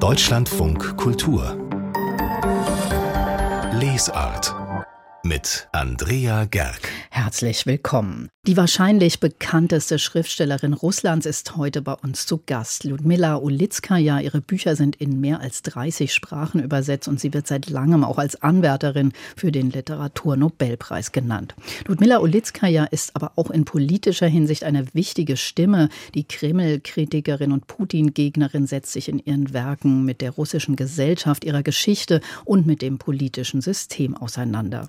Deutschlandfunk Kultur Lesart mit Andrea Gerg. Herzlich willkommen. Die wahrscheinlich bekannteste Schriftstellerin Russlands ist heute bei uns zu Gast. Ludmila Ulitskaya. Ihre Bücher sind in mehr als 30 Sprachen übersetzt und sie wird seit langem auch als Anwärterin für den Literaturnobelpreis genannt. Ludmila Ulitskaya ist aber auch in politischer Hinsicht eine wichtige Stimme. Die Kreml-Kritikerin und Putin-Gegnerin setzt sich in ihren Werken mit der russischen Gesellschaft, ihrer Geschichte und mit dem politischen System auseinander.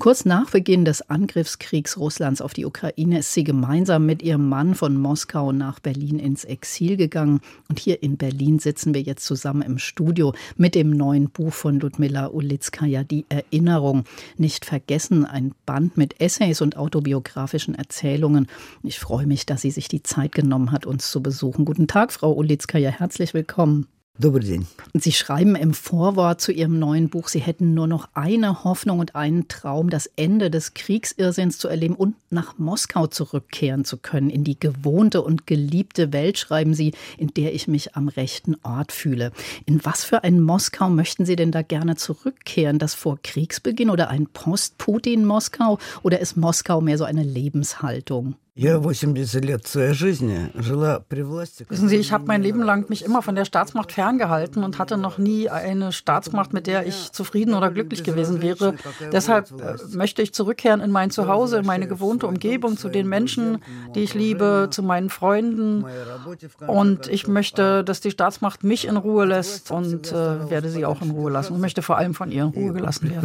Kurz nach Beginn des Angriffskriegs Russlands auf die Ukraine ist sie gemeinsam mit ihrem Mann von Moskau nach Berlin ins Exil gegangen. Und hier in Berlin sitzen wir jetzt zusammen im Studio mit dem neuen Buch von Ludmila Ulitskaya, Die Erinnerung. Nicht vergessen, ein Band mit Essays und autobiografischen Erzählungen. Ich freue mich, dass sie sich die Zeit genommen hat, uns zu besuchen. Guten Tag, Frau Ulitskaya, herzlich willkommen. Sie schreiben im Vorwort zu Ihrem neuen Buch, Sie hätten nur noch eine Hoffnung und einen Traum, das Ende des Kriegsirrsinns zu erleben und nach Moskau zurückkehren zu können, in die gewohnte und geliebte Welt, schreiben Sie, in der ich mich am rechten Ort fühle. In was für ein Moskau möchten Sie denn da gerne zurückkehren? Das vor Kriegsbeginn oder ein Post-Putin-Moskau? Oder ist Moskau mehr so eine Lebenshaltung? Wissen Sie, ich habe mein Leben lang mich immer von der Staatsmacht ferngehalten und hatte noch nie eine Staatsmacht, mit der ich zufrieden oder glücklich gewesen wäre. Deshalb äh, möchte ich zurückkehren in mein Zuhause, in meine gewohnte Umgebung, zu den Menschen, die ich liebe, zu meinen Freunden. Und ich möchte, dass die Staatsmacht mich in Ruhe lässt und äh, werde sie auch in Ruhe lassen und möchte vor allem von ihr in Ruhe gelassen werden.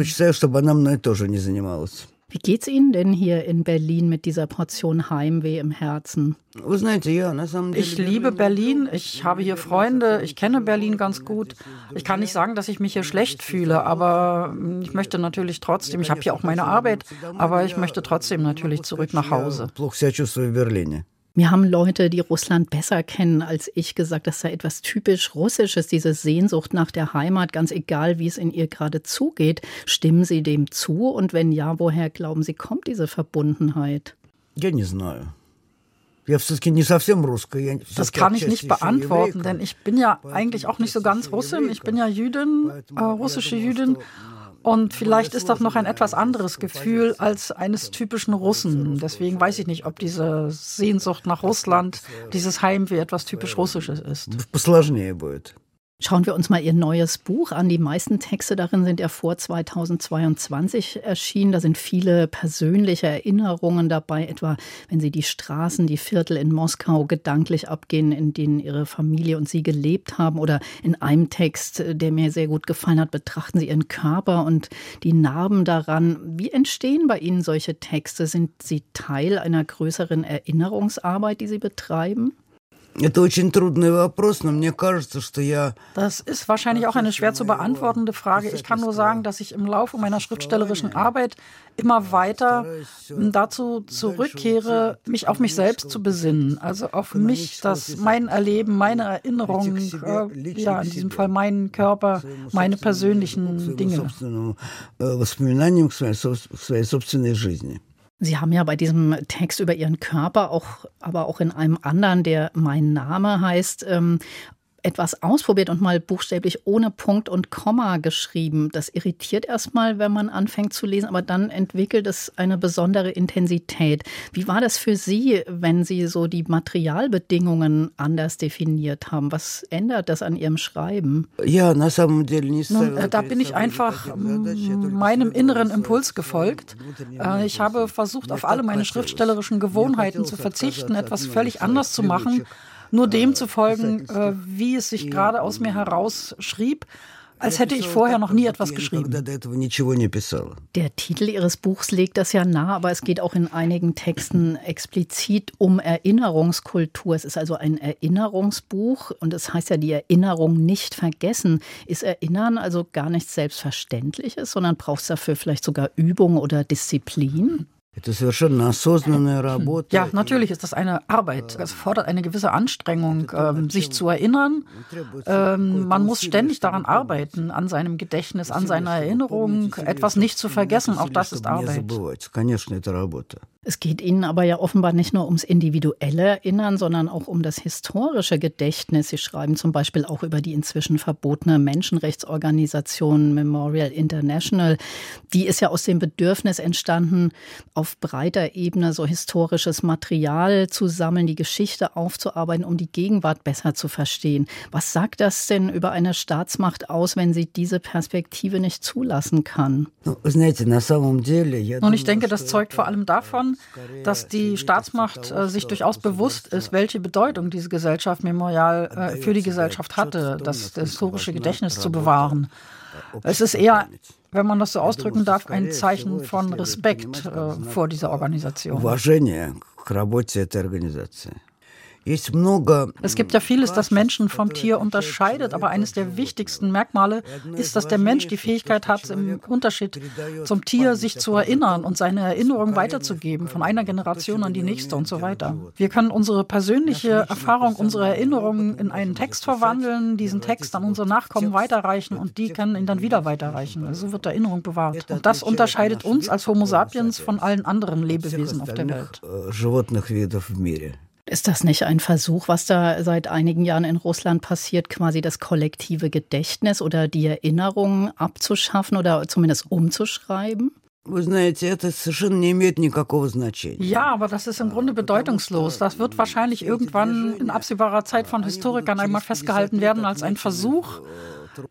Wie geht's Ihnen denn hier in Berlin mit dieser Portion Heimweh im Herzen? Ich liebe Berlin, ich habe hier Freunde, ich kenne Berlin ganz gut. Ich kann nicht sagen, dass ich mich hier schlecht fühle, aber ich möchte natürlich trotzdem, ich habe hier auch meine Arbeit, aber ich möchte trotzdem natürlich zurück nach Hause. Mir haben Leute, die Russland besser kennen als ich, gesagt, das sei etwas typisch Russisches, diese Sehnsucht nach der Heimat, ganz egal, wie es in ihr gerade zugeht. Stimmen Sie dem zu? Und wenn ja, woher glauben Sie, kommt diese Verbundenheit? Das kann ich nicht beantworten, denn ich bin ja eigentlich auch nicht so ganz Russin. Ich bin ja Jüdin, äh, russische Jüdin. Und vielleicht ist das noch ein etwas anderes Gefühl als eines typischen Russen. Deswegen weiß ich nicht, ob diese Sehnsucht nach Russland, dieses Heimweh etwas typisch Russisches ist. Schauen wir uns mal Ihr neues Buch an. Die meisten Texte darin sind ja vor 2022 erschienen. Da sind viele persönliche Erinnerungen dabei, etwa wenn Sie die Straßen, die Viertel in Moskau gedanklich abgehen, in denen Ihre Familie und Sie gelebt haben. Oder in einem Text, der mir sehr gut gefallen hat, betrachten Sie Ihren Körper und die Narben daran. Wie entstehen bei Ihnen solche Texte? Sind sie Teil einer größeren Erinnerungsarbeit, die Sie betreiben? Das ist wahrscheinlich auch eine schwer zu beantwortende Frage. Ich kann nur sagen, dass ich im Laufe meiner schriftstellerischen Arbeit immer weiter dazu zurückkehre, mich auf mich selbst zu besinnen. Also auf mich, das mein Erleben, meine Erinnerungen, äh, ja, in diesem Fall meinen Körper, meine persönlichen Dinge. Sie haben ja bei diesem Text über Ihren Körper auch, aber auch in einem anderen, der mein Name heißt, ähm, etwas ausprobiert und mal buchstäblich ohne Punkt und Komma geschrieben. Das irritiert erstmal, wenn man anfängt zu lesen, aber dann entwickelt es eine besondere Intensität. Wie war das für Sie, wenn Sie so die Materialbedingungen anders definiert haben? Was ändert das an Ihrem Schreiben? Ja, Nun, äh, da bin ich einfach meinem inneren Impuls gefolgt. Äh, ich habe versucht, auf alle meine schriftstellerischen Gewohnheiten zu verzichten, etwas völlig anders zu machen nur dem zu folgen, äh, wie es sich gerade aus mir heraus schrieb als hätte ich vorher noch nie etwas geschrieben. Der Titel Ihres Buchs legt das ja nahe, aber es geht auch in einigen Texten explizit um Erinnerungskultur. Es ist also ein Erinnerungsbuch und es heißt ja die Erinnerung nicht vergessen. Ist Erinnern also gar nichts Selbstverständliches, sondern braucht es dafür vielleicht sogar Übung oder Disziplin? Ja, natürlich ist das eine Arbeit. Es fordert eine gewisse Anstrengung, ähm, sich zu erinnern. Ähm, man muss ständig daran arbeiten, an seinem Gedächtnis, an seiner Erinnerung, etwas nicht zu vergessen. Auch das ist Arbeit. Es geht Ihnen aber ja offenbar nicht nur ums individuelle Erinnern, sondern auch um das historische Gedächtnis. Sie schreiben zum Beispiel auch über die inzwischen verbotene Menschenrechtsorganisation Memorial International. Die ist ja aus dem Bedürfnis entstanden, auf breiter Ebene so historisches Material zu sammeln, die Geschichte aufzuarbeiten, um die Gegenwart besser zu verstehen. Was sagt das denn über eine Staatsmacht aus, wenn sie diese Perspektive nicht zulassen kann? Und ich denke, das zeugt vor allem davon, dass die Staatsmacht äh, sich durchaus bewusst ist, welche Bedeutung diese Gesellschaft Memorial äh, für die Gesellschaft hatte, das, das historische Gedächtnis zu bewahren. Es ist eher, wenn man das so ausdrücken darf, ein Zeichen von Respekt äh, vor dieser Organisation. Es gibt ja vieles, das Menschen vom Tier unterscheidet, aber eines der wichtigsten Merkmale ist, dass der Mensch die Fähigkeit hat, im Unterschied zum Tier sich zu erinnern und seine Erinnerung weiterzugeben, von einer Generation an die nächste und so weiter. Wir können unsere persönliche Erfahrung, unsere Erinnerungen in einen Text verwandeln, diesen Text an unsere Nachkommen weiterreichen und die können ihn dann wieder weiterreichen. Also so wird Erinnerung bewahrt. Und das unterscheidet uns als Homo sapiens von allen anderen Lebewesen auf der Welt. Ist das nicht ein Versuch, was da seit einigen Jahren in Russland passiert, quasi das kollektive Gedächtnis oder die Erinnerungen abzuschaffen oder zumindest umzuschreiben? Ja, aber das ist im Grunde bedeutungslos. Das wird wahrscheinlich irgendwann in absehbarer Zeit von Historikern einmal festgehalten werden als ein Versuch,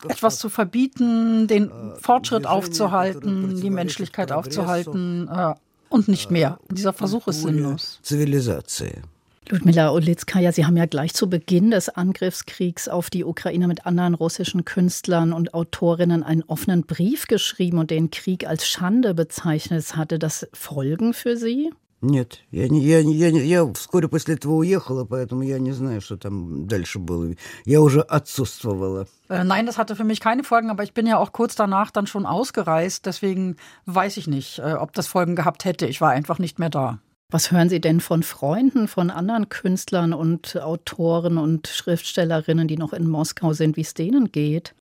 etwas zu verbieten, den Fortschritt aufzuhalten, die Menschlichkeit aufzuhalten äh, und nicht mehr. Dieser Versuch ist sinnlos. Zivilisation. Ludmila Olitskaya, Sie haben ja gleich zu Beginn des Angriffskriegs auf die Ukraine mit anderen russischen Künstlern und Autorinnen einen offenen Brief geschrieben und den Krieg als Schande bezeichnet. Hatte das Folgen für Sie? Нет, я, не, я, я, я вскоре после этого уехала, поэтому я не знаю, что там дальше было. Я уже отсутствовала. Äh, nein, das hatte für mich keine Folgen, aber ich bin ja auch kurz danach dann schon ausgereist. Deswegen weiß ich nicht, äh, ob das Folgen gehabt hätte. Ich war einfach nicht mehr da. Was hören Sie denn von Freunden, von anderen Künstlern und Autoren und Schriftstellerinnen, die noch in Moskau sind, wie es denen geht?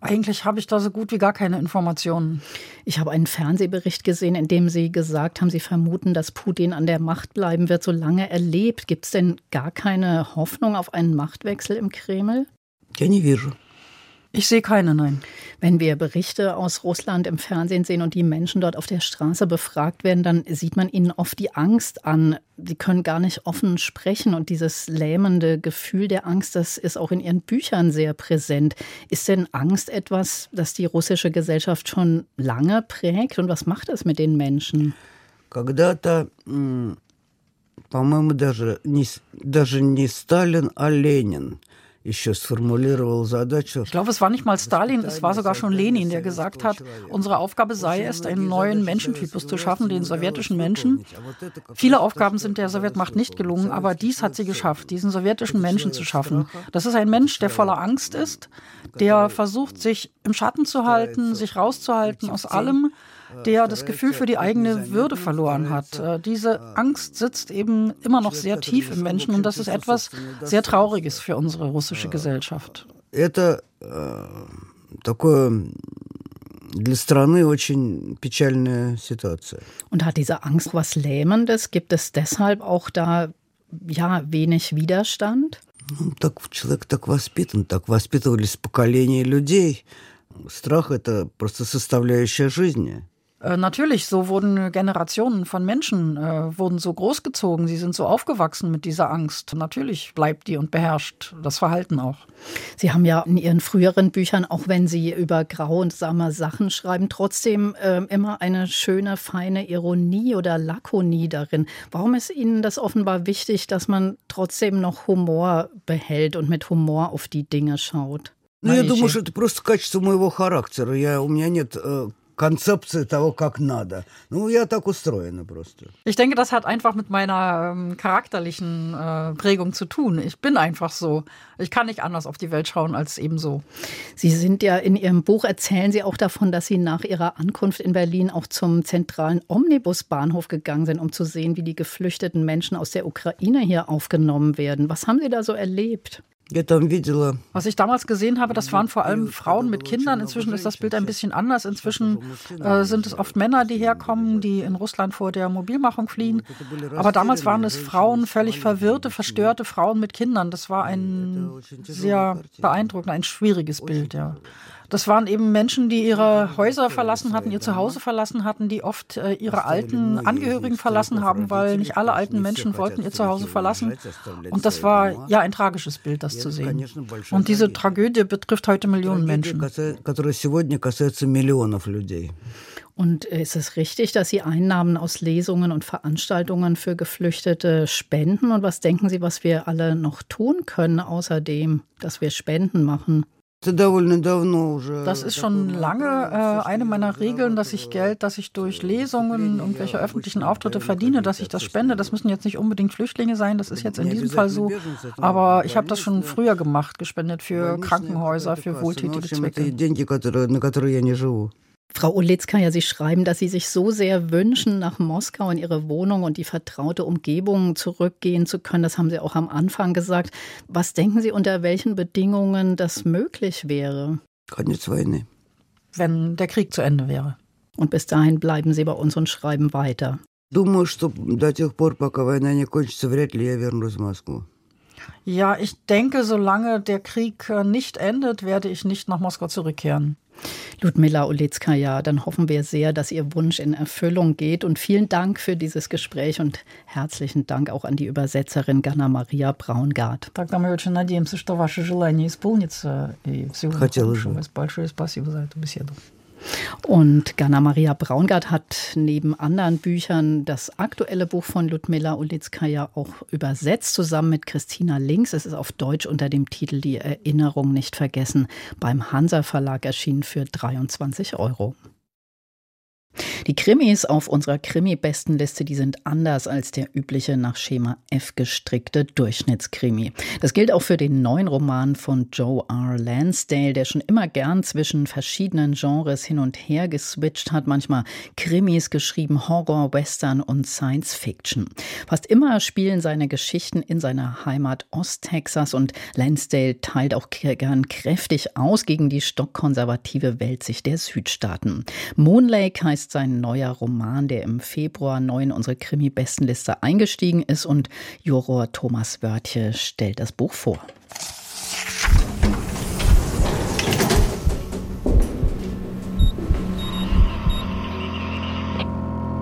Eigentlich habe ich da so gut wie gar keine Informationen. Ich habe einen Fernsehbericht gesehen, in dem Sie gesagt haben, Sie vermuten, dass Putin an der Macht bleiben wird, solange er lebt. Gibt es denn gar keine Hoffnung auf einen Machtwechsel im Kreml? Я не вижу. Ich sehe keine, nein. Wenn wir Berichte aus Russland im Fernsehen sehen und die Menschen dort auf der Straße befragt werden, dann sieht man ihnen oft die Angst an. Sie können gar nicht offen sprechen und dieses lähmende Gefühl der Angst, das ist auch in ihren Büchern sehr präsent. Ist denn Angst etwas, das die russische Gesellschaft schon lange prägt und was macht es mit den Menschen? Когда-то, по-моему, даже не, даже не Сталин, а Ленин – ich glaube, es war nicht mal Stalin, es war sogar schon Lenin, der gesagt hat, unsere Aufgabe sei es, einen neuen Menschentypus zu schaffen, den sowjetischen Menschen. Viele Aufgaben sind der Sowjetmacht nicht gelungen, aber dies hat sie geschafft, diesen sowjetischen Menschen zu schaffen. Das ist ein Mensch, der voller Angst ist, der versucht, sich im Schatten zu halten, sich rauszuhalten aus allem der das Gefühl für die eigene Würde verloren hat. Äh, diese Angst sitzt eben immer noch sehr tief im Menschen und das ist etwas sehr Trauriges für unsere russische Gesellschaft. Это такое для страны очень печальная ситуация. Und hat diese Angst was Lähmendes? Gibt es deshalb auch da ja wenig Widerstand? Ну, так человек так воспитан, так воспитывались поколения людей. Страх – это просто составляющая жизни. Äh, natürlich, so wurden Generationen von Menschen äh, wurden so großgezogen, sie sind so aufgewachsen mit dieser Angst. Natürlich bleibt die und beherrscht das Verhalten auch. Sie haben ja in Ihren früheren Büchern, auch wenn Sie über grausame Sachen schreiben, trotzdem äh, immer eine schöne, feine Ironie oder Lakonie darin. Warum ist Ihnen das offenbar wichtig, dass man trotzdem noch Humor behält und mit Humor auf die Dinge schaut? Ну, я думаю, что это просто качество моего характера. Я, у меня нет концепция того, как надо. Ну, я так устроена просто. Ich denke, das hat einfach mit meiner ähm, charakterlichen äh, Prägung zu tun. Ich bin einfach so. Ich kann nicht anders auf die Welt schauen als eben so. Sie sind ja in Ihrem Buch, erzählen Sie auch davon, dass Sie nach Ihrer Ankunft in Berlin auch zum zentralen Omnibusbahnhof gegangen sind, um zu sehen, wie die geflüchteten Menschen aus der Ukraine hier aufgenommen werden. Was haben Sie da so erlebt? Was ich damals gesehen habe, das waren vor allem Frauen mit Kindern. Inzwischen ist das Bild ein bisschen anders. Inzwischen äh, sind es oft Männer, die herkommen, die in Russland vor der Mobilmachung fliehen. Aber damals waren es Frauen, völlig verwirrte, verstörte Frauen mit Kindern. Das war ein sehr beeindruckend, ein schwieriges Bild, ja. Das waren eben Menschen, die ihre Häuser verlassen hatten, ihr Zuhause verlassen hatten, die oft äh, ihre alten Angehörigen verlassen haben, weil nicht alle alten Menschen wollten ihr Zuhause verlassen. Und das war ja ein tragisches Bild, das zu sehen. Und diese Tragödie betrifft heute Millionen Menschen. Und ist es richtig, dass Sie Einnahmen aus Lesungen und Veranstaltungen für Geflüchtete spenden? Und was denken Sie, was wir alle noch tun können, außerdem, dass wir Spenden machen? Das ist schon lange äh, eine meiner Regeln, dass ich Geld, das ich durch Lesungen, und welche öffentlichen Auftritte verdiene, dass ich das spende. Das müssen jetzt nicht unbedingt Flüchtlinge sein, das ist jetzt in diesem Fall so. Aber ich habe das schon früher gemacht, gespendet für Krankenhäuser, für wohltätige Zwecke. Frau Olitzka, Sie schreiben, dass Sie sich so sehr wünschen, nach Moskau in Ihre Wohnung und die vertraute Umgebung zurückgehen zu können. Das haben Sie auch am Anfang gesagt. Was denken Sie, unter welchen Bedingungen das möglich wäre? Wenn der Krieg zu Ende wäre. Und bis dahin bleiben Sie bei uns und schreiben weiter. Ja, ich denke, solange der Krieg äh, nicht endet, werde ich nicht nach Moskau zurückkehren. Ludmila Olitzkaja, dann hoffen wir sehr, dass Ihr Wunsch in Erfüllung geht. Und vielen Dank für dieses Gespräch und herzlichen Dank auch an die Übersetzerin Ganna Maria Braungart. Тогда мы очень надеемся, что ваше желание исполнится. И всего хорошего. Большое спасибо за эту беседу. Und Ganna Maria Braungart hat neben anderen Büchern das aktuelle Buch von Ludmila Ulitskaya auch übersetzt, zusammen mit Christina Links. Es ist auf Deutsch unter dem Titel Die Erinnerung nicht vergessen beim Hansa Verlag erschienen für 23 Euro. Die Krimis auf unserer Krimi-Bestenliste, die sind anders als der übliche nach Schema F gestrickte Durchschnittskrimi. Das gilt auch für den neuen Roman von Joe R. Lansdale, der schon immer gern zwischen verschiedenen Genres hin und her geswitcht hat, manchmal Krimis geschrieben, Horror, Western und Science Fiction. Fast immer spielen seine Geschichten in seiner Heimat Osttexas und Lansdale teilt auch gern kräftig aus gegen die stockkonservative Weltsicht der Südstaaten. Moonlake heißt ist sein neuer Roman, der im Februar neu in unsere Krimi-Bestenliste eingestiegen ist und Juror Thomas Wörtje stellt das Buch vor.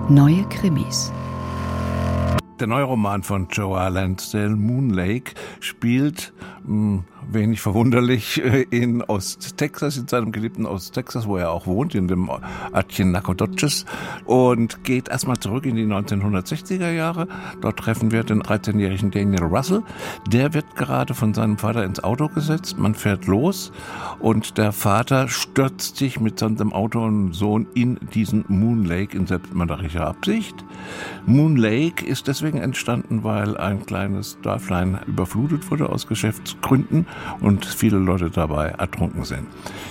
Neue Krimis. Der neue Roman von Joe Lansdale, Moon Lake, spielt mh, hm, wenig verwunderlich äh, in Osttexas, in seinem geliebten Osttexas, wo er auch wohnt, in dem Örtchen Nacogdoches und geht erstmal zurück in die 1960er Jahre. Dort treffen wir den 13-jährigen Daniel Russell. Der wird gerade von seinem Vater ins Auto gesetzt. Man fährt los und der Vater stürzt sich mit seinem Auto und Sohn in diesen Moon Lake in selbstmörderischer Absicht. Moon Lake ist deswegen entstanden, weil ein kleines Dörflein überflutet wurde aus Geschäftsgründen und viele Leute dabei ertrunken sind.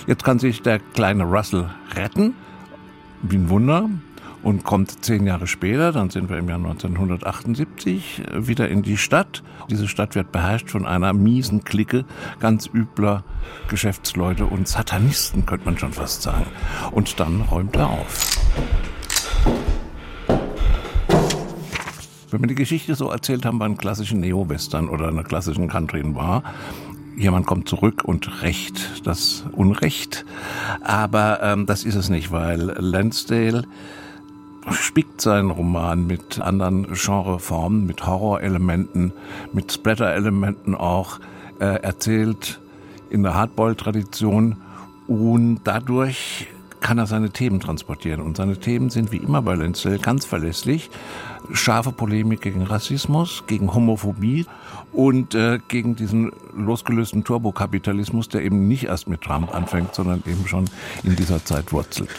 Jetzt kann sich der kleine Russell retten, wie ein Wunder, und kommt zehn Jahre später, dann sind wir im Jahr 1978, wieder in die Stadt. Diese Stadt wird beherrscht von einer miesen Clique ganz übler Geschäftsleute und Satanisten, könnte man schon fast sagen. Und dann räumt er auf. Wenn wir die Geschichte so erzählt haben bei einem klassischen Neo-Western oder einer klassischen Country-Noir, jemand kommt zurück und rächt das Unrecht. Aber ähm, das ist es nicht, weil Lansdale spickt seinen Roman mit anderen Genreformen, mit Horrorelementen, mit Splatter-Elementen auch, äh, erzählt in der Hardboil-Tradition und dadurch kann er seine Themen transportieren. Und seine Themen sind wie immer bei Lansdale ganz verlässlich scharfe Polemik gegen Rassismus, gegen Homophobie und äh, gegen diesen losgelösten Turbokapitalismus, der eben nicht erst mit Trump anfängt, sondern eben schon in dieser Zeit wurzelt.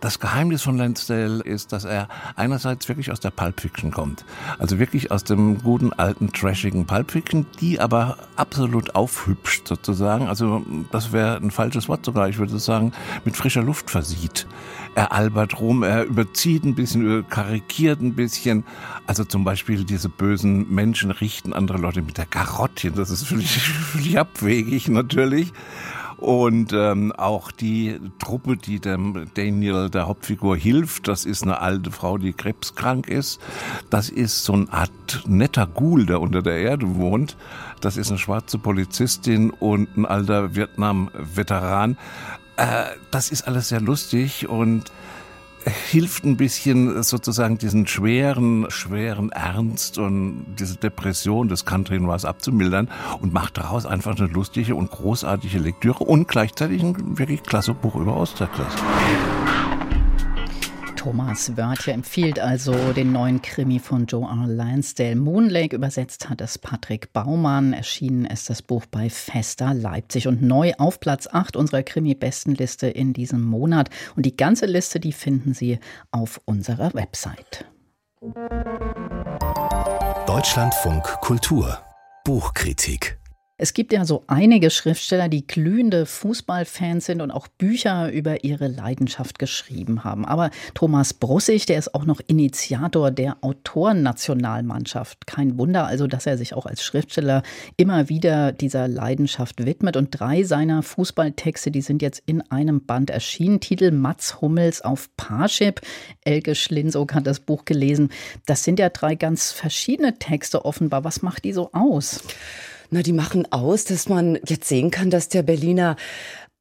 Das Geheimnis von Lansdale ist, dass er einerseits wirklich aus der Pulp Fiction kommt. Also wirklich aus dem guten, alten, trashigen Pulp Fiction, die aber absolut aufhübscht sozusagen. Also das wäre ein falsches Wort sogar. Ich würde sagen, mit frischer Luft versieht. Er albert rum, er überzieht ein bisschen, karikiert ein bisschen. Also zum Beispiel diese bösen Menschen richten andere Leute mit der Karottchen. Das ist völlig, völlig abwegig natürlich. Und ähm, auch die Truppe, die dem Daniel, der Hauptfigur, hilft, das ist eine alte Frau, die krebskrank ist. Das ist so eine Art netter Ghoul, der unter der Erde wohnt. Das ist eine schwarze Polizistin und ein alter Vietnam-Veteran. Äh, das ist alles sehr lustig und hilft ein bisschen sozusagen diesen schweren, schweren Ernst und diese Depression des Country Noirs abzumildern und macht daraus einfach eine lustige und großartige Lektüre und gleichzeitig ein wirklich klasse Buch über Osterklasse. Thomas Wörtje empfiehlt also den neuen Krimi von Joanne Lansdale. Moonlake übersetzt hat es Patrick Baumann. Erschienen ist das Buch bei Festa Leipzig und neu auf Platz 8 unserer Krimi-Bestenliste in diesem Monat. Und die ganze Liste, die finden Sie auf unserer Website. Deutschlandfunk Kultur Buchkritik es gibt ja so einige Schriftsteller, die glühende Fußballfans sind und auch Bücher über ihre Leidenschaft geschrieben haben. Aber Thomas Brussig, der ist auch noch Initiator der Autorennationalmannschaft. Kein Wunder also, dass er sich auch als Schriftsteller immer wieder dieser Leidenschaft widmet. Und drei seiner Fußballtexte, die sind jetzt in einem Band erschienen. Titel Mats Hummels auf Parship. Elke Schlinsock hat das Buch gelesen. Das sind ja drei ganz verschiedene Texte offenbar. Was macht die so aus? Na, die machen aus, dass man jetzt sehen kann, dass der Berliner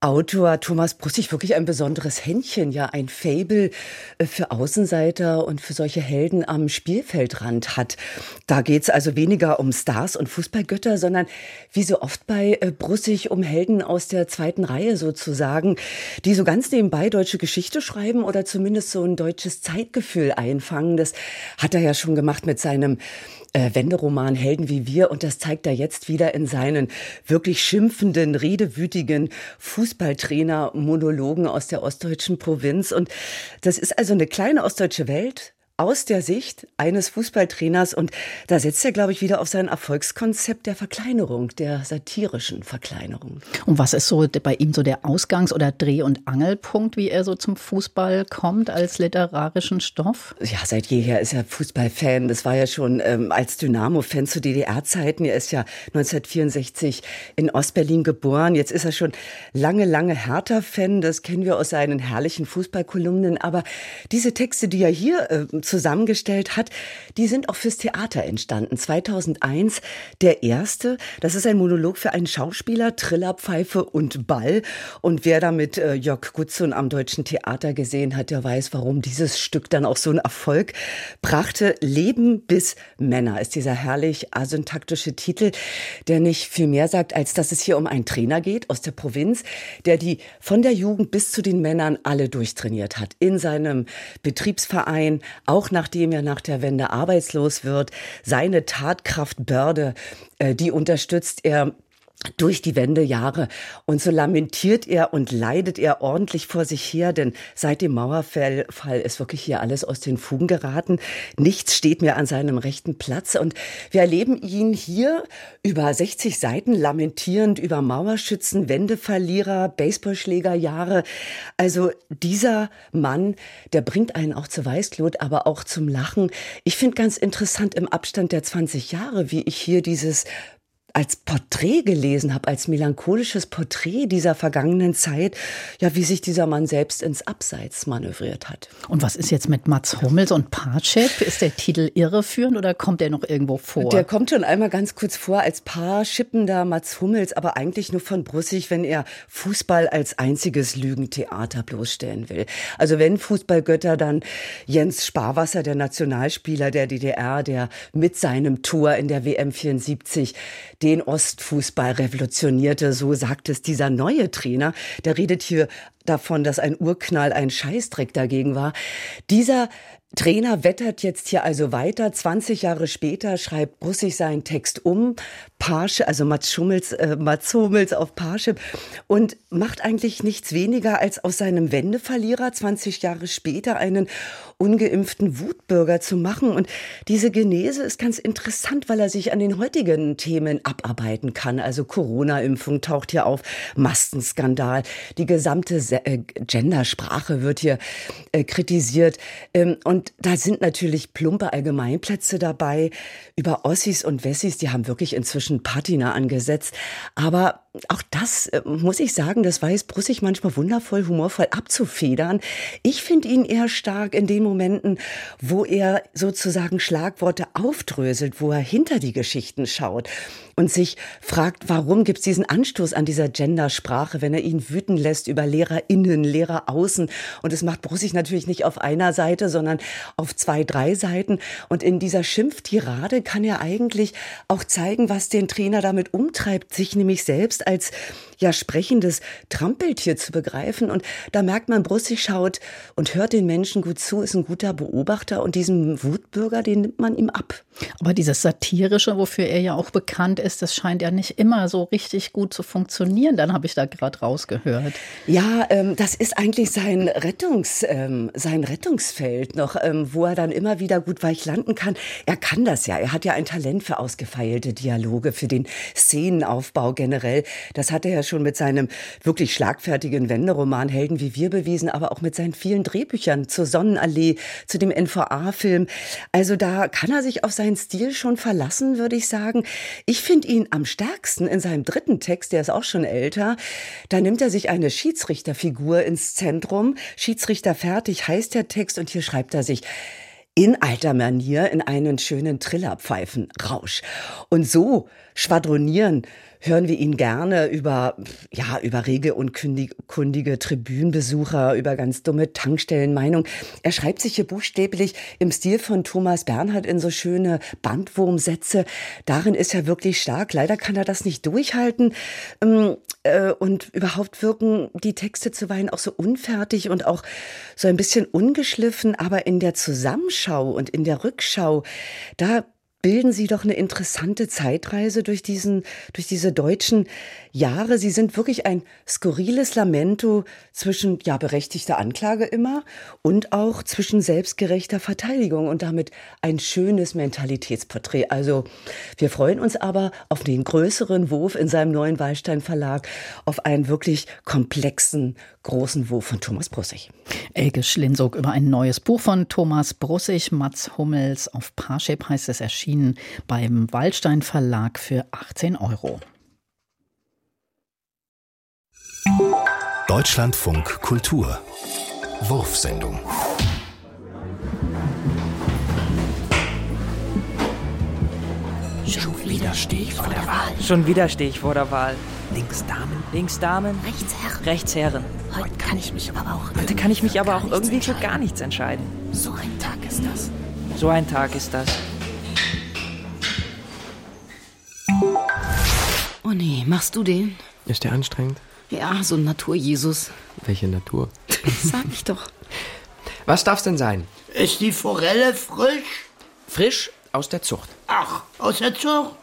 Autor Thomas Brussig wirklich ein besonderes Händchen, ja ein Fable äh, für Außenseiter und für solche Helden am Spielfeldrand hat. Da geht's also weniger um Stars und Fußballgötter, sondern wie so oft bei äh, Brussig um Helden aus der zweiten Reihe sozusagen, die so ganz nebenbei deutsche Geschichte schreiben oder zumindest so ein deutsches Zeitgefühl einfangen. Das hat er ja schon gemacht mit seinem äh, Wenderoman Helden wie wir und das zeigt er jetzt wieder in seinen wirklich schimpfenden, redewütigen Fußballtrainer-Monologen aus der ostdeutschen Provinz. Und das ist also eine kleine ostdeutsche Welt, aus der Sicht eines Fußballtrainers. Und da setzt er, glaube ich, wieder auf sein Erfolgskonzept der Verkleinerung, der satirischen Verkleinerung. Und was ist so bei ihm so der Ausgangs- oder Dreh- und Angelpunkt, wie er so zum Fußball kommt als literarischen Stoff? Ja, seit jeher ist er Fußballfan. Das war ja schon ähm, als Dynamo-Fan zu DDR-Zeiten. Er ist ja 1964 in Ostberlin geboren. Jetzt ist er schon lange, lange Hertha-Fan. Das kennen wir aus seinen herrlichen Fußballkolumnen. Aber diese Texte, die er hier äh, zusammengestellt hat, die sind auch fürs Theater entstanden. 2001 der erste. Das ist ein Monolog für einen Schauspieler, Trillerpfeife und Ball. Und wer da mit äh, Jörg Gutzun am Deutschen Theater gesehen hat, der weiß, warum dieses Stück dann auch so einen Erfolg brachte. Leben bis Männer ist dieser herrlich asyntaktische Titel, der nicht viel mehr sagt, als dass es hier um einen Trainer geht aus der Provinz, der die von der Jugend bis zu den Männern alle durchtrainiert hat. In seinem Betriebsverein, auch auch nachdem er nach der Wende arbeitslos wird, seine Tatkraftbörde, äh, die unterstützt er durch die Wendejahre. Und so lamentiert er und leidet er ordentlich vor sich her, denn seit dem Mauerfall ist wirklich hier alles aus den Fugen geraten. Nichts steht mehr an seinem rechten Platz. Und wir erleben ihn hier über 60 Seiten lamentierend über Mauerschützen, Wendeverlierer, Baseballschlägerjahre. Also dieser Mann, der bringt einen auch zur Weißglut, aber auch zum Lachen. Ich finde ganz interessant im Abstand der 20 Jahre, wie ich hier dieses als Porträt gelesen habe, als melancholisches Porträt dieser vergangenen Zeit, ja, wie sich dieser Mann selbst ins Abseits manövriert hat. Und was ist jetzt mit Mats Hummels und Parship? Ist der Titel irreführend oder kommt der noch irgendwo vor? Der kommt schon einmal ganz kurz vor als Paarschippender Mats Hummels, aber eigentlich nur von Brussig, wenn er Fußball als einziges Lügentheater bloßstellen will. Also wenn Fußballgötter, dann Jens Sparwasser, der Nationalspieler der DDR, der mit seinem Tor in der WM 74 den Ostfußball revolutionierte. So sagt es dieser neue Trainer. Der redet hier davon, dass ein Urknall ein Scheißdreck dagegen war. Dieser Trainer wettert jetzt hier also weiter. 20 Jahre später schreibt Brussig seinen Text um, Parship, also Mats Schummels, äh, Mats Hummels auf Parship und macht eigentlich nichts weniger als aus seinem Wendeverlierer 20 Jahre später einen ungeimpften Wutbürger zu machen. Und diese Genese ist ganz interessant, weil er sich an den heutigen Themen abarbeiten kann. Also Corona-Impfung taucht hier auf, Maskenskandal, die gesamte äh, Gendersprache wird hier äh, kritisiert. Ähm, und da sind natürlich plumpe Allgemeinplätze dabei über Ossis und Wessis, die haben wirklich inzwischen Patina angesetzt. Aber auch das äh, muss ich sagen, das weiß Brussig manchmal wundervoll, humorvoll abzufedern. Ich finde ihn eher stark in den Momenten, wo er sozusagen Schlagworte aufdröselt, wo er hinter die Geschichten schaut und sich fragt, warum gibt es diesen Anstoß an dieser Gendersprache, wenn er ihn wüten lässt über LehrerInnen, Lehrer außen. Und es macht Brussig natürlich nicht auf einer Seite, sondern auf zwei, drei Seiten. Und in dieser Schimpftirade kann er eigentlich auch zeigen, was den Trainer damit umtreibt, sich nämlich selbst als ja sprechendes Trampeltier zu begreifen. Und da merkt man, Brussig schaut und hört den Menschen gut zu, ist ein guter Beobachter und diesen Wutbürger, den nimmt man ihm ab. Aber dieses Satirische, wofür er ja auch bekannt ist, das scheint ja nicht immer so richtig gut zu funktionieren. Dann habe ich da gerade rausgehört. Ja, ähm, das ist eigentlich sein Rettungs, ähm, sein Rettungsfeld noch, ähm, wo er dann immer wieder gut weich landen kann. Er kann das ja. Er hat ja ein Talent für ausgefeilte Dialoge, für den Szenenaufbau generell. Das hat er ja schon mit seinem wirklich schlagfertigen Wenderoman Helden wie wir bewiesen, aber auch mit seinen vielen Drehbüchern zur Sonnenallee, zu dem NVA-Film. Also da kann er sich auf seinen Stil schon verlassen, würde ich sagen. Ich finde ihn am stärksten in seinem dritten Text, der ist auch schon älter. Da nimmt er sich eine Schiedsrichterfigur ins Zentrum. Schiedsrichter fertig heißt der Text und hier schreibt er sich, in alter Manier in einen schönen Trillerpfeifen Rausch. Und so schwadronieren hören wir ihn gerne über, ja, über regelunkundige Tribünenbesucher, über ganz dumme Tankstellenmeinung. Er schreibt sich hier buchstäblich im Stil von Thomas Bernhard in so schöne Bandwurmsätze. Darin ist er wirklich stark. Leider kann er das nicht durchhalten. Ähm, äh, und überhaupt wirken die Texte zuweilen auch so unfertig und auch so ein bisschen ungeschliffen. Aber in der Zusammenschau und in der Rückschau, da bilden Sie doch eine interessante Zeitreise durch diesen, durch diese deutschen Jahre. Sie sind wirklich ein skurriles Lamento zwischen, ja, berechtigter Anklage immer und auch zwischen selbstgerechter Verteidigung und damit ein schönes Mentalitätsporträt. Also, wir freuen uns aber auf den größeren Wurf in seinem neuen Wallstein Verlag, auf einen wirklich komplexen, großen Wurf von Thomas Brussig. Elke Schlinsog über ein neues Buch von Thomas Brussig, Mats Hummels auf Parship heißt es erschienen erschienen beim Waldstein Verlag für 18 Euro. Deutschlandfunk Kultur Wurfsendung Schon wieder stehe ich vor der Wahl. Schon wieder stehe ich vor der Wahl. Links Damen. Links Damen. Rechts Herren. Rechts Herren. Heute kann ich mich aber auch. Heute kann ich mich aber auch irgendwie für gar nichts entscheiden. So ein Tag ist das. So ein Tag ist das. Oh nee, machst du den? Ist der anstrengend? Ja, so ein Natur-Jesus. Welche Natur? Sag ich doch. Was darf's denn sein? Ist die Forelle frisch? Frisch aus der Zucht. Ach, aus der Zucht?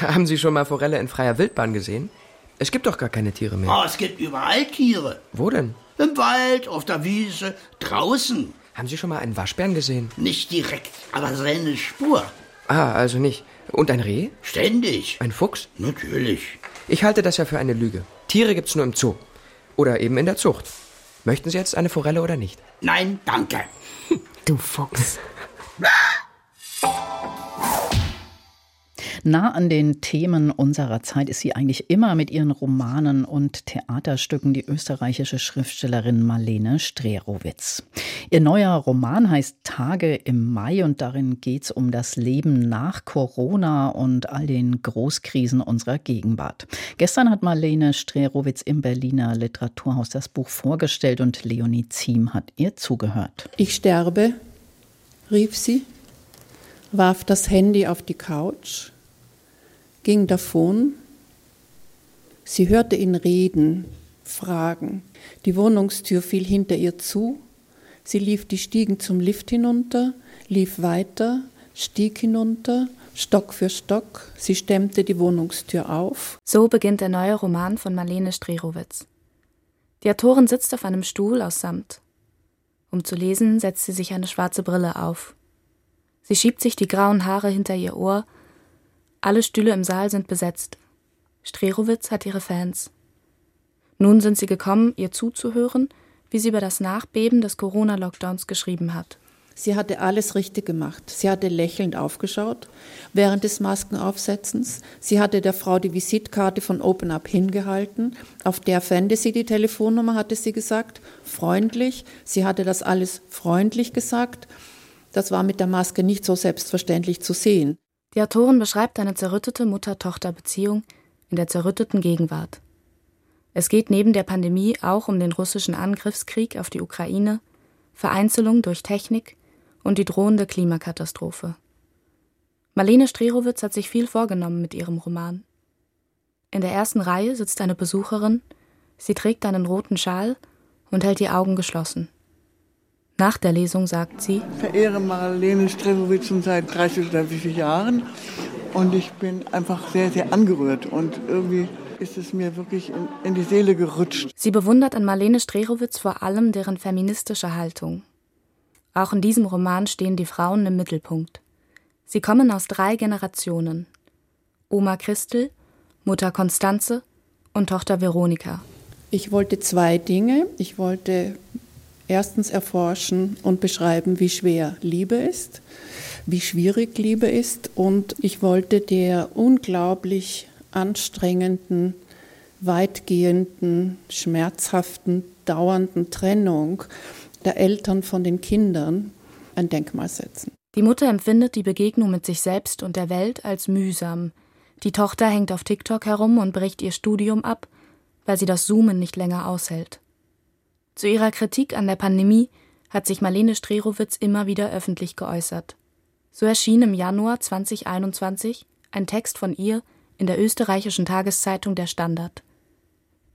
Haben Sie schon mal Forelle in freier Wildbahn gesehen? Es gibt doch gar keine Tiere mehr. Oh, es gibt überall Tiere. Wo denn? Im Wald, auf der Wiese, draußen. Haben Sie schon mal einen Waschbären gesehen? Nicht direkt, aber seine Spur. Ah, also nicht. Und ein Reh? Ständig. Ein Fuchs? Natürlich. Ich halte das ja für eine Lüge. Tiere gibt's nur im Zoo. Oder eben in der Zucht. Möchten Sie jetzt eine Forelle oder nicht? Nein, danke. Du Fuchs. Nah an den Themen unserer Zeit ist sie eigentlich immer mit ihren Romanen und Theaterstücken die österreichische Schriftstellerin Marlene Strerowitz. Ihr neuer Roman heißt Tage im Mai und darin geht es um das Leben nach Corona und all den Großkrisen unserer Gegenwart. Gestern hat Marlene Strerowitz im Berliner Literaturhaus das Buch vorgestellt und Leonie Ziem hat ihr zugehört. Ich sterbe, rief sie, warf das Handy auf die Couch ging davon. Sie hörte ihn reden, fragen. Die Wohnungstür fiel hinter ihr zu. Sie lief die Stiegen zum Lift hinunter, lief weiter, stieg hinunter, Stock für Stock. Sie stemmte die Wohnungstür auf. So beginnt der neue Roman von Marlene Strerowitz. Die Autorin sitzt auf einem Stuhl aus Samt. Um zu lesen, setzt sie sich eine schwarze Brille auf. Sie schiebt sich die grauen Haare hinter ihr Ohr. Alle Stühle im Saal sind besetzt. Strerowitz hat ihre Fans. Nun sind sie gekommen, ihr zuzuhören, wie sie über das Nachbeben des Corona-Lockdowns geschrieben hat. Sie hatte alles richtig gemacht. Sie hatte lächelnd aufgeschaut während des Maskenaufsetzens. Sie hatte der Frau die Visitkarte von Open Up hingehalten. Auf der fände sie die Telefonnummer, hatte sie gesagt. Freundlich. Sie hatte das alles freundlich gesagt. Das war mit der Maske nicht so selbstverständlich zu sehen. Die Autorin beschreibt eine zerrüttete Mutter-Tochter-Beziehung in der zerrütteten Gegenwart. Es geht neben der Pandemie auch um den russischen Angriffskrieg auf die Ukraine, Vereinzelung durch Technik und die drohende Klimakatastrophe. Marlene Strerowitz hat sich viel vorgenommen mit ihrem Roman. In der ersten Reihe sitzt eine Besucherin, sie trägt einen roten Schal und hält die Augen geschlossen. Nach der Lesung sagt sie: Ich verehre Marlene Strelowitz schon seit 30 oder wie vielen Jahren und ich bin einfach sehr, sehr angerührt und irgendwie ist es mir wirklich in, in die Seele gerutscht. Sie bewundert an Marlene Strerowitz vor allem deren feministische Haltung. Auch in diesem Roman stehen die Frauen im Mittelpunkt. Sie kommen aus drei Generationen: Oma Christel, Mutter Konstanze und Tochter Veronika. Ich wollte zwei Dinge. Ich wollte erstens erforschen und beschreiben, wie schwer Liebe ist, wie schwierig Liebe ist. Und ich wollte der unglaublich anstrengenden, weitgehenden, schmerzhaften, dauernden Trennung der Eltern von den Kindern ein Denkmal setzen. Die Mutter empfindet die Begegnung mit sich selbst und der Welt als mühsam. Die Tochter hängt auf TikTok herum und bricht ihr Studium ab, weil sie das Zoomen nicht länger aushält. Zu ihrer Kritik an der Pandemie hat sich Marlene Strerowitz immer wieder öffentlich geäußert. So erschien im Januar 2021 ein Text von ihr in der österreichischen Tageszeitung Der Standard.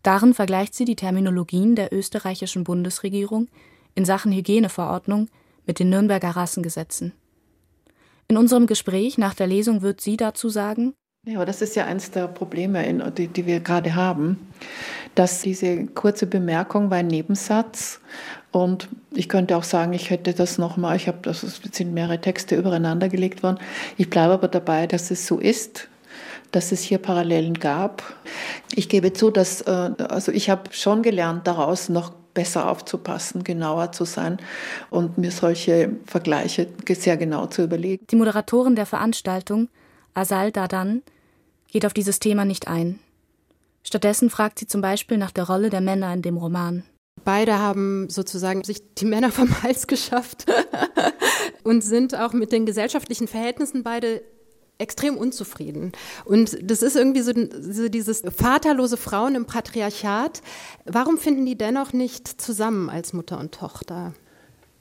Darin vergleicht sie die Terminologien der österreichischen Bundesregierung in Sachen Hygieneverordnung mit den Nürnberger Rassengesetzen. In unserem Gespräch nach der Lesung wird sie dazu sagen, ja, aber das ist ja eines der Probleme, die, die wir gerade haben, dass diese kurze Bemerkung war ein Nebensatz und ich könnte auch sagen, ich hätte das nochmal, ich habe, das sind mehrere Texte übereinander gelegt worden. Ich bleibe aber dabei, dass es so ist, dass es hier Parallelen gab. Ich gebe zu, dass, äh, also ich habe schon gelernt, daraus noch besser aufzupassen, genauer zu sein und mir solche Vergleiche sehr genau zu überlegen. Die Moderatorin der Veranstaltung, Asal Dadan, geht auf dieses Thema nicht ein. Stattdessen fragt sie zum Beispiel nach der Rolle der Männer in dem Roman. Beide haben sozusagen sich die Männer vom Hals geschafft und sind auch mit den gesellschaftlichen Verhältnissen beide extrem unzufrieden. Und das ist irgendwie so, so, dieses vaterlose Frauen im Patriarchat. Warum finden die dennoch nicht zusammen als Mutter und Tochter?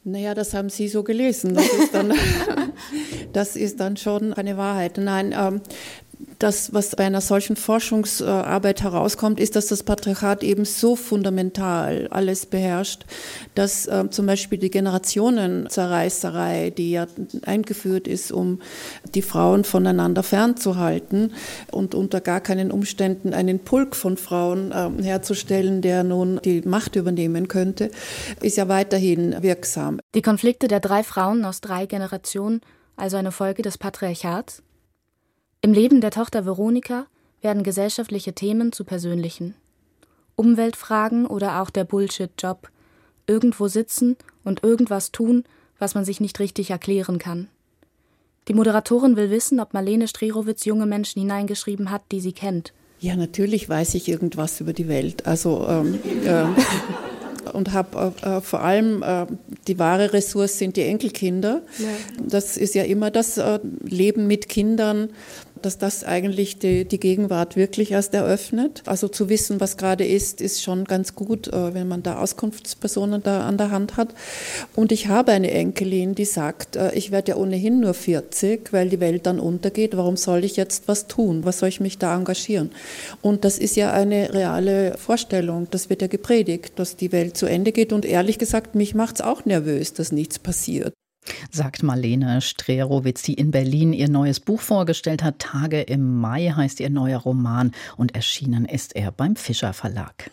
Naja, das haben Sie so gelesen. Das ist dann, das ist dann schon eine Wahrheit. Nein, ähm, das, was bei einer solchen Forschungsarbeit herauskommt, ist, dass das Patriarchat eben so fundamental alles beherrscht, dass äh, zum Beispiel die Generationenzerreißerei, die ja eingeführt ist, um die Frauen voneinander fernzuhalten und unter gar keinen Umständen einen Pulk von Frauen äh, herzustellen, der nun die Macht übernehmen könnte, ist ja weiterhin wirksam. Die Konflikte der drei Frauen aus drei Generationen, also eine Folge des Patriarchats? Im Leben der Tochter Veronika werden gesellschaftliche Themen zu persönlichen. Umweltfragen oder auch der Bullshit-Job. Irgendwo sitzen und irgendwas tun, was man sich nicht richtig erklären kann. Die Moderatorin will wissen, ob Marlene Strerowitz junge Menschen hineingeschrieben hat, die sie kennt. Ja, natürlich weiß ich irgendwas über die Welt. Also ähm, äh, und habe äh, vor allem äh, die wahre Ressource sind die Enkelkinder. Ja. Das ist ja immer das äh, Leben mit Kindern dass das eigentlich die, die Gegenwart wirklich erst eröffnet. Also zu wissen, was gerade ist, ist schon ganz gut, äh, wenn man da Auskunftspersonen da an der Hand hat. Und ich habe eine Enkelin, die sagt, äh, ich werde ja ohnehin nur 40, weil die Welt dann untergeht. Warum soll ich jetzt was tun? Was soll ich mich da engagieren? Und das ist ja eine reale Vorstellung. Das wird ja gepredigt, dass die Welt zu Ende geht. Und ehrlich gesagt, mich macht es auch nervös, dass nichts passiert. Sagt Marlene Strerowitz, die in Berlin ihr neues Buch vorgestellt hat. Tage im Mai heißt ihr neuer Roman und erschienen ist er beim Fischer Verlag.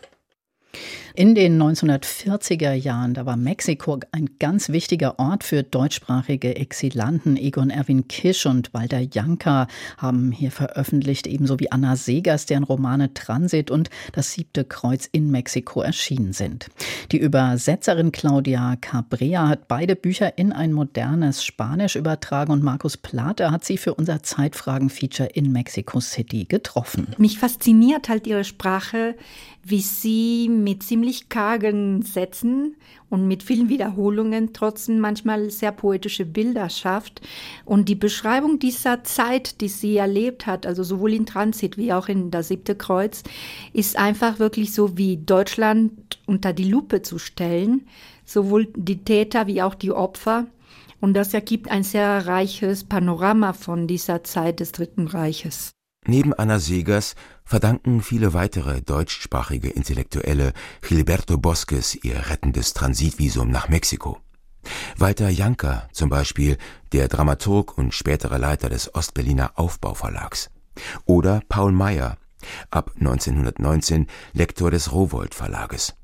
In den 1940er Jahren, da war Mexiko ein ganz wichtiger Ort für deutschsprachige Exilanten. Egon Erwin Kisch und Walter Janka haben hier veröffentlicht, ebenso wie Anna Segers, deren Romane Transit und Das siebte Kreuz in Mexiko erschienen sind. Die Übersetzerin Claudia Cabrea hat beide Bücher in ein modernes Spanisch übertragen und Markus Plate hat sie für unser Zeitfragen-Feature in Mexico City getroffen. Mich fasziniert halt ihre Sprache, wie sie mit ziemlich kargen Sätzen und mit vielen Wiederholungen trotzdem manchmal sehr poetische Bilder schafft. Und die Beschreibung dieser Zeit, die sie erlebt hat, also sowohl in Transit wie auch in das siebte Kreuz, ist einfach wirklich so wie Deutschland unter die Lupe zu stellen, sowohl die Täter wie auch die Opfer. Und das ergibt ein sehr reiches Panorama von dieser Zeit des Dritten Reiches. Neben Anna Segers verdanken viele weitere deutschsprachige Intellektuelle Gilberto Bosques ihr rettendes Transitvisum nach Mexiko. Walter Janker zum Beispiel, der Dramaturg und spätere Leiter des Ostberliner Aufbauverlags. Oder Paul Meyer, ab 1919 Lektor des Rowold Verlages.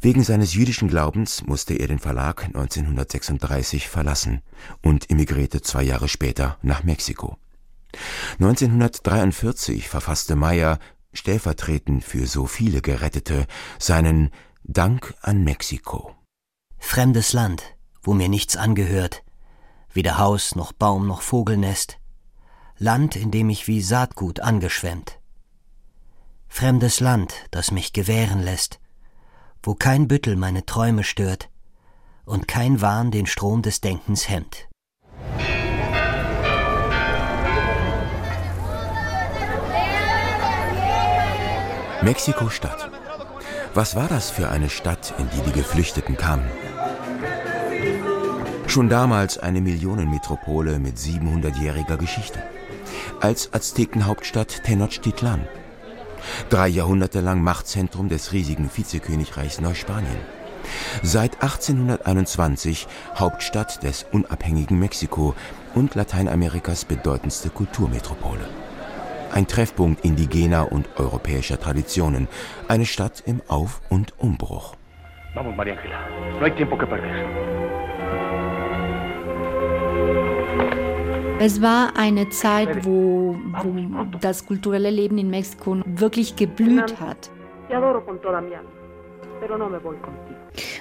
Wegen seines jüdischen Glaubens musste er den Verlag 1936 verlassen und emigrierte zwei Jahre später nach Mexiko. 1943 verfasste Meyer, stellvertretend für so viele Gerettete, seinen Dank an Mexiko. Fremdes Land, wo mir nichts angehört, weder Haus noch Baum noch Vogelnest, Land, in dem ich wie Saatgut angeschwemmt. Fremdes Land, das mich gewähren lässt, wo kein Büttel meine Träume stört und kein Wahn den Strom des Denkens hemmt. Mexiko-Stadt. Was war das für eine Stadt, in die die Geflüchteten kamen? Schon damals eine Millionenmetropole mit 700-jähriger Geschichte. Als Aztekenhauptstadt Tenochtitlan. Drei Jahrhunderte lang Machtzentrum des riesigen Vizekönigreichs Neuspanien. Seit 1821 Hauptstadt des unabhängigen Mexiko und Lateinamerikas bedeutendste Kulturmetropole ein Treffpunkt indigener und europäischer Traditionen, eine Stadt im Auf- und Umbruch. Vamos, María Ángela. No hay tiempo que perder. Es war eine Zeit, wo, wo das kulturelle Leben in Mexiko wirklich geblüht hat.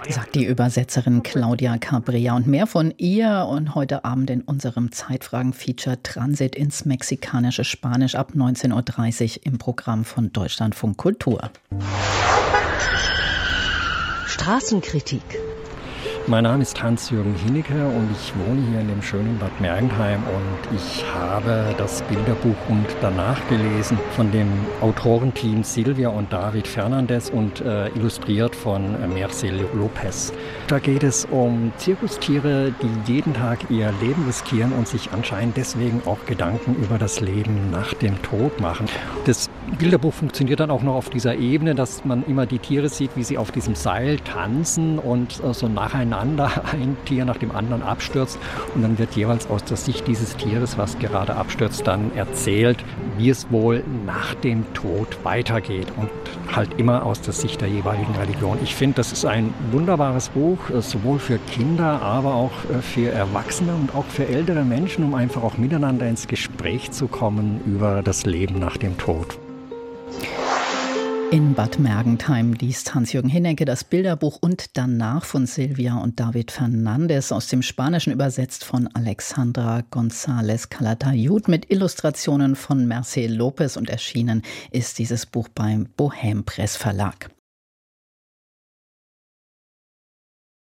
Sagt die Übersetzerin Claudia Cabrea und mehr von ihr und heute Abend in unserem Zeitfragen-Feature Transit ins mexikanische Spanisch ab 19.30 Uhr im Programm von Deutschlandfunk Kultur. Straßenkritik mein Name ist Hans-Jürgen Hinnecke und ich wohne hier in dem schönen Bad Mergentheim und ich habe das Bilderbuch und danach gelesen von dem Autorenteam Silvia und David Fernandez und äh, illustriert von äh, Mercel Lopez. Da geht es um Zirkustiere, die jeden Tag ihr Leben riskieren und sich anscheinend deswegen auch Gedanken über das Leben nach dem Tod machen. Das Bilderbuch funktioniert dann auch noch auf dieser Ebene, dass man immer die Tiere sieht, wie sie auf diesem Seil tanzen und äh, so nacheinander nacheinander ein Tier nach dem anderen abstürzt und dann wird jeweils aus der Sicht dieses Tieres, was gerade abstürzt, dann erzählt, wie es wohl nach dem Tod weitergeht und halt immer aus der Sicht der jeweiligen Religion. Ich finde, das ist ein wunderbares Buch, äh, sowohl für Kinder, aber auch äh, für Erwachsene und auch für ältere Menschen, um einfach auch miteinander ins Gespräch zu kommen über das Leben nach dem Tod. In Bad Mergentheim liest Hans-Jürgen Hinnecke das Bilderbuch und danach von Silvia und David Fernandes aus dem Spanischen übersetzt von Alexandra González Calatayud mit Illustrationen von Marcel Lopez und erschienen ist dieses Buch beim Bohem Press Verlag.